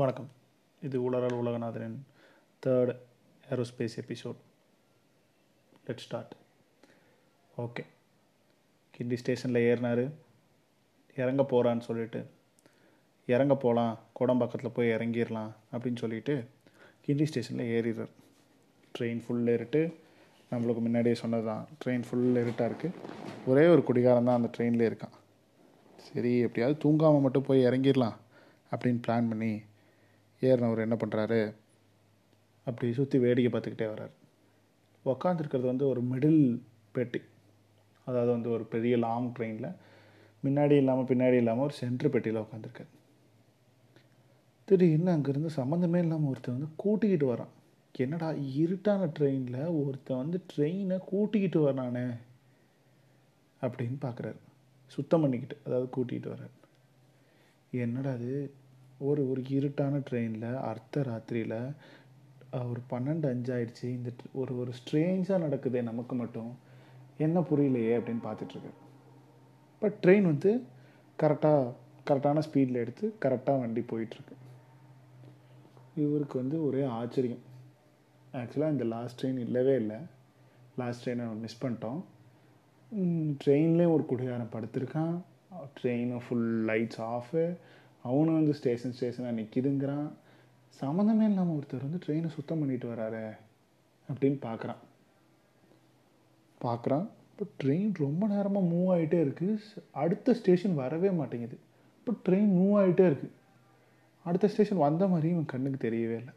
வணக்கம். இது உலரால் உலகநாதனின் third aerospace episode let start okay Guindy ஸ்டேஷனில் ஏறினார். இறங்க போகிறான்னு சொல்லிட்டு இறங்க போகலாம் கோடம்பாக்கத்தில் போய் இறங்கிடலாம் அப்படின்னு சொல்லிட்டு கிண்டி ஸ்டேஷனில் ஏறிடுறார். ட்ரெயின் ஃபுல் இருட்டு நம்மளுக்கு முன்னாடியே சொன்னது தான் ட்ரெயின் ஃபுல் இருட்டாக இருக்குது ஒரே ஒரு குடிகாரன் தான் அந்த ட்ரெயினில் இருக்கான். சரி எப்படியாவது தூங்காமல் மட்டும் போய் இறங்கிடலாம் அப்படின்னு பிளான் பண்ணி ஏறினவர் என்ன பண்ணுறாரு அப்படி சுற்றி வேடிக்கை பார்த்துக்கிட்டே வர்றார். உக்காந்துருக்கிறது வந்து ஒரு மிடில் பெட்டி. அதாவது வந்து ஒரு பெரிய லாங் ட்ரெயினில் முன்னாடி இல்லாமல் பின்னாடி இல்லாமல் ஒரு சென்ட்ரு பெட்டியில் உட்காந்துருக்காரு திடீர்னு அங்கேருந்து சம்மந்தமே இல்லாமல் ஒருத்தர் வந்து கூட்டிக்கிட்டு வரான். என்னடா இருட்டான ட்ரெயினில் ஒருத்தன் வந்து ட்ரெயினை கூட்டிக்கிட்டு வரானே அப்படின்னு பார்க்குறாரு சுத்தம் பண்ணிக்கிட்டு அதாவது கூட்டிகிட்டு வர்றாரு. என்னடா அது ஒரு ஒரு இருட்டான ட்ரெயினில் அர்த்த ராத்திரியில் ஒரு பன்னெண்டு அஞ்சாயிடுச்சு இந்த ஒரு ஒரு ஸ்ட்ரேஞ்சாக நடக்குதே நமக்கு மட்டும். என்ன புரியலையே அப்படின்னு பார்த்துட்ருக்கு. பட் ட்ரெயின் வந்து கரெக்டாக கரெக்டான ஸ்பீடில் எடுத்து கரெக்டாக வண்டி போயிட்டுருக்கு இவருக்கு வந்து ஒரே ஆச்சரியம். ஆக்சுவலாக இந்த லாஸ்ட் ட்ரெயின் இல்லவே இல்லை. லாஸ்ட் ட்ரெயினை மிஸ் பண்ணிட்டோம். ட்ரெயின்லேயும் ஒரு குடிகாரன் படுத்திருக்கான். ட்ரெயினும் ஃபுல் லைட்ஸ் ஆஃபு அவனும் வந்து ஸ்டேஷன் ஸ்டேஷனாக நிற்கிதுங்கிறான் சம்மந்தமே இல்லாமல் ஒருத்தர் வந்து ட்ரெயினை சுத்தம் பண்ணிட்டு வராரு அப்படின்னு பார்க்குறான் பார்க்குறான் இப்போ ட்ரெயின் ரொம்ப நேரமாக மூவ் ஆகிட்டே இருக்குது அடுத்த ஸ்டேஷன் வரவே மாட்டேங்குது. இப்போ ட்ரெயின் மூவ் ஆகிட்டே இருக்குது அடுத்த ஸ்டேஷன் வந்த மாதிரி இவன் கண்ணுக்கு தெரியவே இல்லை.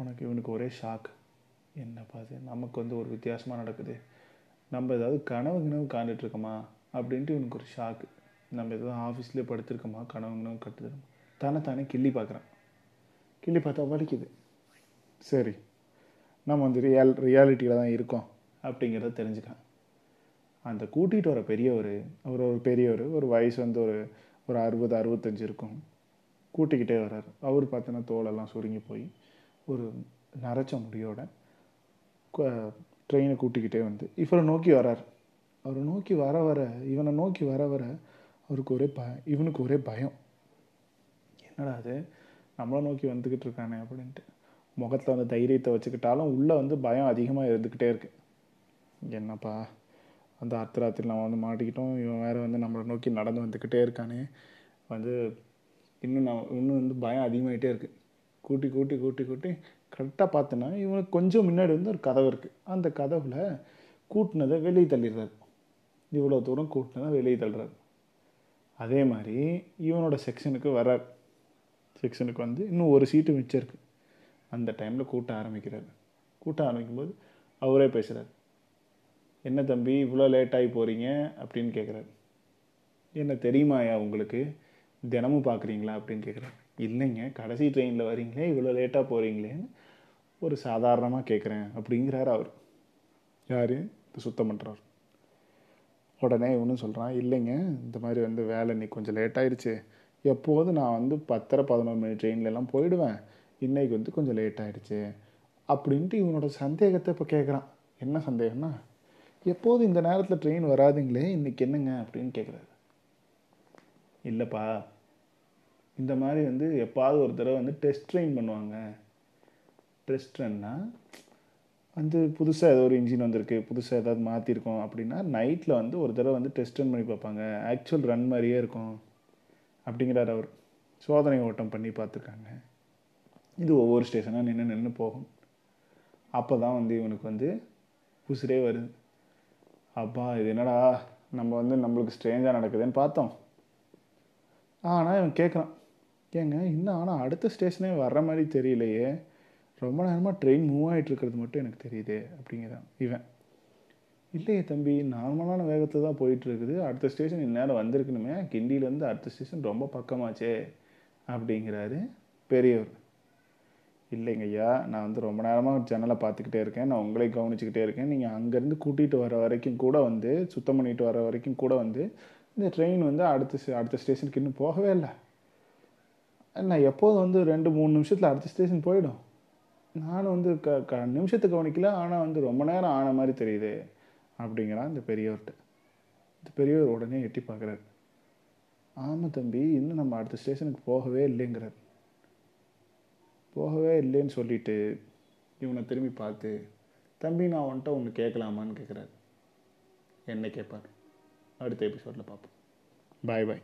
உனக்கு இவனுக்கு ஒரே ஷாக் என்னப்பா அது நமக்கு வந்து ஒரு வித்தியாசமாக நடக்குது. நம்ம ஏதாவது கனவு கனவு காண்டுட்ருக்கோமா அப்படின்ட்டு இவனுக்கு ஒரு ஷாக்கு நம்ம எதாவது ஆஃபீஸ்லேயே படுத்திருக்கோமா கனவு கனவு கட்டுது தானே தானே கிள்ளி பார்க்குறான். கிள்ளி பார்த்தா வலிக்குது. சரி நம்ம வந்து ரியால் ரியாலிட்டியில் தான் இருக்கோம் அப்படிங்கிறத தெரிஞ்சுக்கான் அந்த கூட்டிகிட்டு வர பெரியவர் அவர் ஒரு பெரியவர் ஒரு வயசு வந்து ஒரு ஒரு அறுபது அறுபத்தஞ்சு இருக்கும். கூட்டிக்கிட்டே வர்றார். அவர் பார்த்தோன்னா தோலெல்லாம் சுருங்கி போய் ஒரு நரைச்ச முடியோட ட்ரெயினை கூட்டிக்கிட்டே வந்து இவரை நோக்கி வரார் அவரை நோக்கி வர வர இவனை நோக்கி வர வர அவருக்கு ஒரே ப இவனுக்கு ஒரே பயம். என்னடா அது நம்மளை நோக்கி வந்துக்கிட்டு இருக்கானே அப்படின்ட்டு. முகத்தில் அந்த தைரியத்தை வச்சுக்கிட்டாலும் உள்ளே வந்து பயம் அதிகமாக இருந்துக்கிட்டே இருக்கு. என்னப்பா? அந்த அர்த்தராத்திரி நம்ம வந்து மாட்டிக்கிட்டோம். இவன் வேறு வந்து நம்மளை நோக்கி நடந்து வந்துக்கிட்டே இருக்கானே. வந்து இன்னும் நான் இன்னும் வந்து பயம் அதிகமாகிட்டே இருக்குது கூட்டி கூட்டி கூட்டி கூட்டி கரெக்டாக பார்த்தோன்னா இவனுக்கு கொஞ்சம் முன்னாடி வந்து ஒரு கதவு இருக்குது அந்த கதவில் கூட்டினதை வெளியே தள்ளிடுறாரு. இவ்வளோ தூரம் கூட்டினதை வெளியே தள்ளுறாரு. அதே மாதிரி இவனோட செக்ஷனுக்கு வரார் செக்ஷனுக்கு வந்து இன்னும் ஒரு சீட்டு மிச்சம் இருக்கு. அந்த டைமில் கூட்ட ஆரம்பிக்கிறார். கூட்ட ஆரம்பிக்கும்போது அவரே பேசுகிறார் என்ன தம்பி இவ்வளோ லேட்டாகி போகிறீங்க அப்படின்னு கேட்குறாரு என்ன தெரியுமாயா உங்களுக்கு? தினமும் பார்க்குறீங்களா அப்படின்னு கேட்குறாரு இல்லைங்க கடைசி ட்ரெயினில் வரீங்களே இவ்வளோ லேட்டாக போகிறீங்களேன்னு ஒரு சாதாரணமாக கேட்குறேன் அப்படிங்கிறாரு அவர். யார்? சுத்தம் பண்ணுறார் உடனே இவனும் சொல்கிறான் இல்லைங்க இந்த மாதிரி வந்து வேலை இன்னைக்கு கொஞ்சம் லேட் ஆயிடுச்சு. எப்போதும் நான் வந்து பத்தரை பதினோரு மணி ட்ரெயின்லலாம் போயிடுவேன். இன்றைக்கி வந்து கொஞ்சம் லேட் ஆகிடுச்சு அப்படின்ட்டு இவனோட சந்தேகத்தை இப்போ கேட்குறான் என்ன சந்தேகம்னா எப்போதும் இந்த நேரத்தில் ட்ரெயின் வராதுங்களே இன்றைக்கி என்னங்க? அப்படின்னு கேட்குறாரு இல்லைப்பா இந்த மாதிரி வந்து எப்பாவது ஒரு தடவை வந்து டெஸ்ட் ட்ரெயின் பண்ணுவாங்க. டெஸ்ட் ரன்னா வந்து புதுசாக ஏதோ ஒரு இன்ஜின் வந்திருக்கு புதுசாக ஏதாவது மாற்றிருக்கோம் அப்படின்னா நைட்டில் வந்து ஒரு தடவை வந்து டெஸ்ட் ரன் பண்ணி பார்ப்பாங்க. ஆக்சுவல் ரன் மாதிரியே இருக்கும் அப்படிங்கிறார் அவர். சோதனை ஓட்டம் பண்ணி பார்த்துருக்காங்க. இது ஒவ்வொரு ஸ்டேஷனாக நின்று நின்று போகும். அப்போ தான் வந்து இவனுக்கு வந்து உசுரே வருது. அப்பா இது என்னடா? நம்ம வந்து நம்மளுக்கு ஸ்ட்ரேஞ்சாக நடக்குதுன்னு பார்த்தோம். ஆனால் இவன் கேட்குறான். ஏங்க இன்னும் ஆனால் அடுத்த ஸ்டேஷனே வர்ற மாதிரி தெரியலையே. ரொம்ப நேரமாக ட்ரெயின் மூவ் ஆகிட்டு இருக்கிறது மட்டும் எனக்கு தெரியுது அப்படிங்கிறான் இவன். இல்லையே தம்பி நார்மலான வேகத்தில் தான் போயிட்டுருக்குது. அடுத்த ஸ்டேஷன் இந்நேரம் வந்திருக்கணுமே. கிண்டியிலேருந்து அடுத்த ஸ்டேஷன் ரொம்ப பக்கமாச்சே அப்படிங்கிறாரு பெரியவர் இல்லைங்க ஐயா நான் வந்து ரொம்ப நேரமாக ஜன்னலை பார்த்துக்கிட்டே இருக்கேன். நான் உங்களை கவனிச்சுக்கிட்டே இருக்கேன். நீங்கள் அங்கேருந்து கூட்டிகிட்டு வர வரைக்கும் கூட வந்து சுத்தம் பண்ணிட்டு வர வரைக்கும் கூட வந்து இந்த ட்ரெயின் வந்து அடுத்த அடுத்த ஸ்டேஷனுக்கு இன்னும் போகவே இல்லை. நான் எப்போதும் வந்து ரெண்டு மூணு நிமிஷத்தில் அடுத்த ஸ்டேஷன் போயிடும். நானும் வந்து க க நிமிஷத்தை கவனிக்கல ஆனால் வந்து ரொம்ப நேரம் ஆன மாதிரி தெரியுது அப்படிங்கிறான் இந்த பெரியவர்கிட்ட இந்த பெரியவர் உடனே எட்டி பார்க்குறாரு. ஆமாம் தம்பி இன்னும் நம்ம அடுத்த ஸ்டேஷனுக்கு போகவே இல்லைங்கிறார். போகவே இல்லைன்னு சொல்லிட்டு இவனை திரும்பி பார்த்து தம்பி நான் வந்துட்டு ஒன்று கேட்கலாமான்னு கேட்குறாரு. என்ன கேட்பார்? அடுத்த எபிசோடில் பார்ப்போம். பாய் பாய்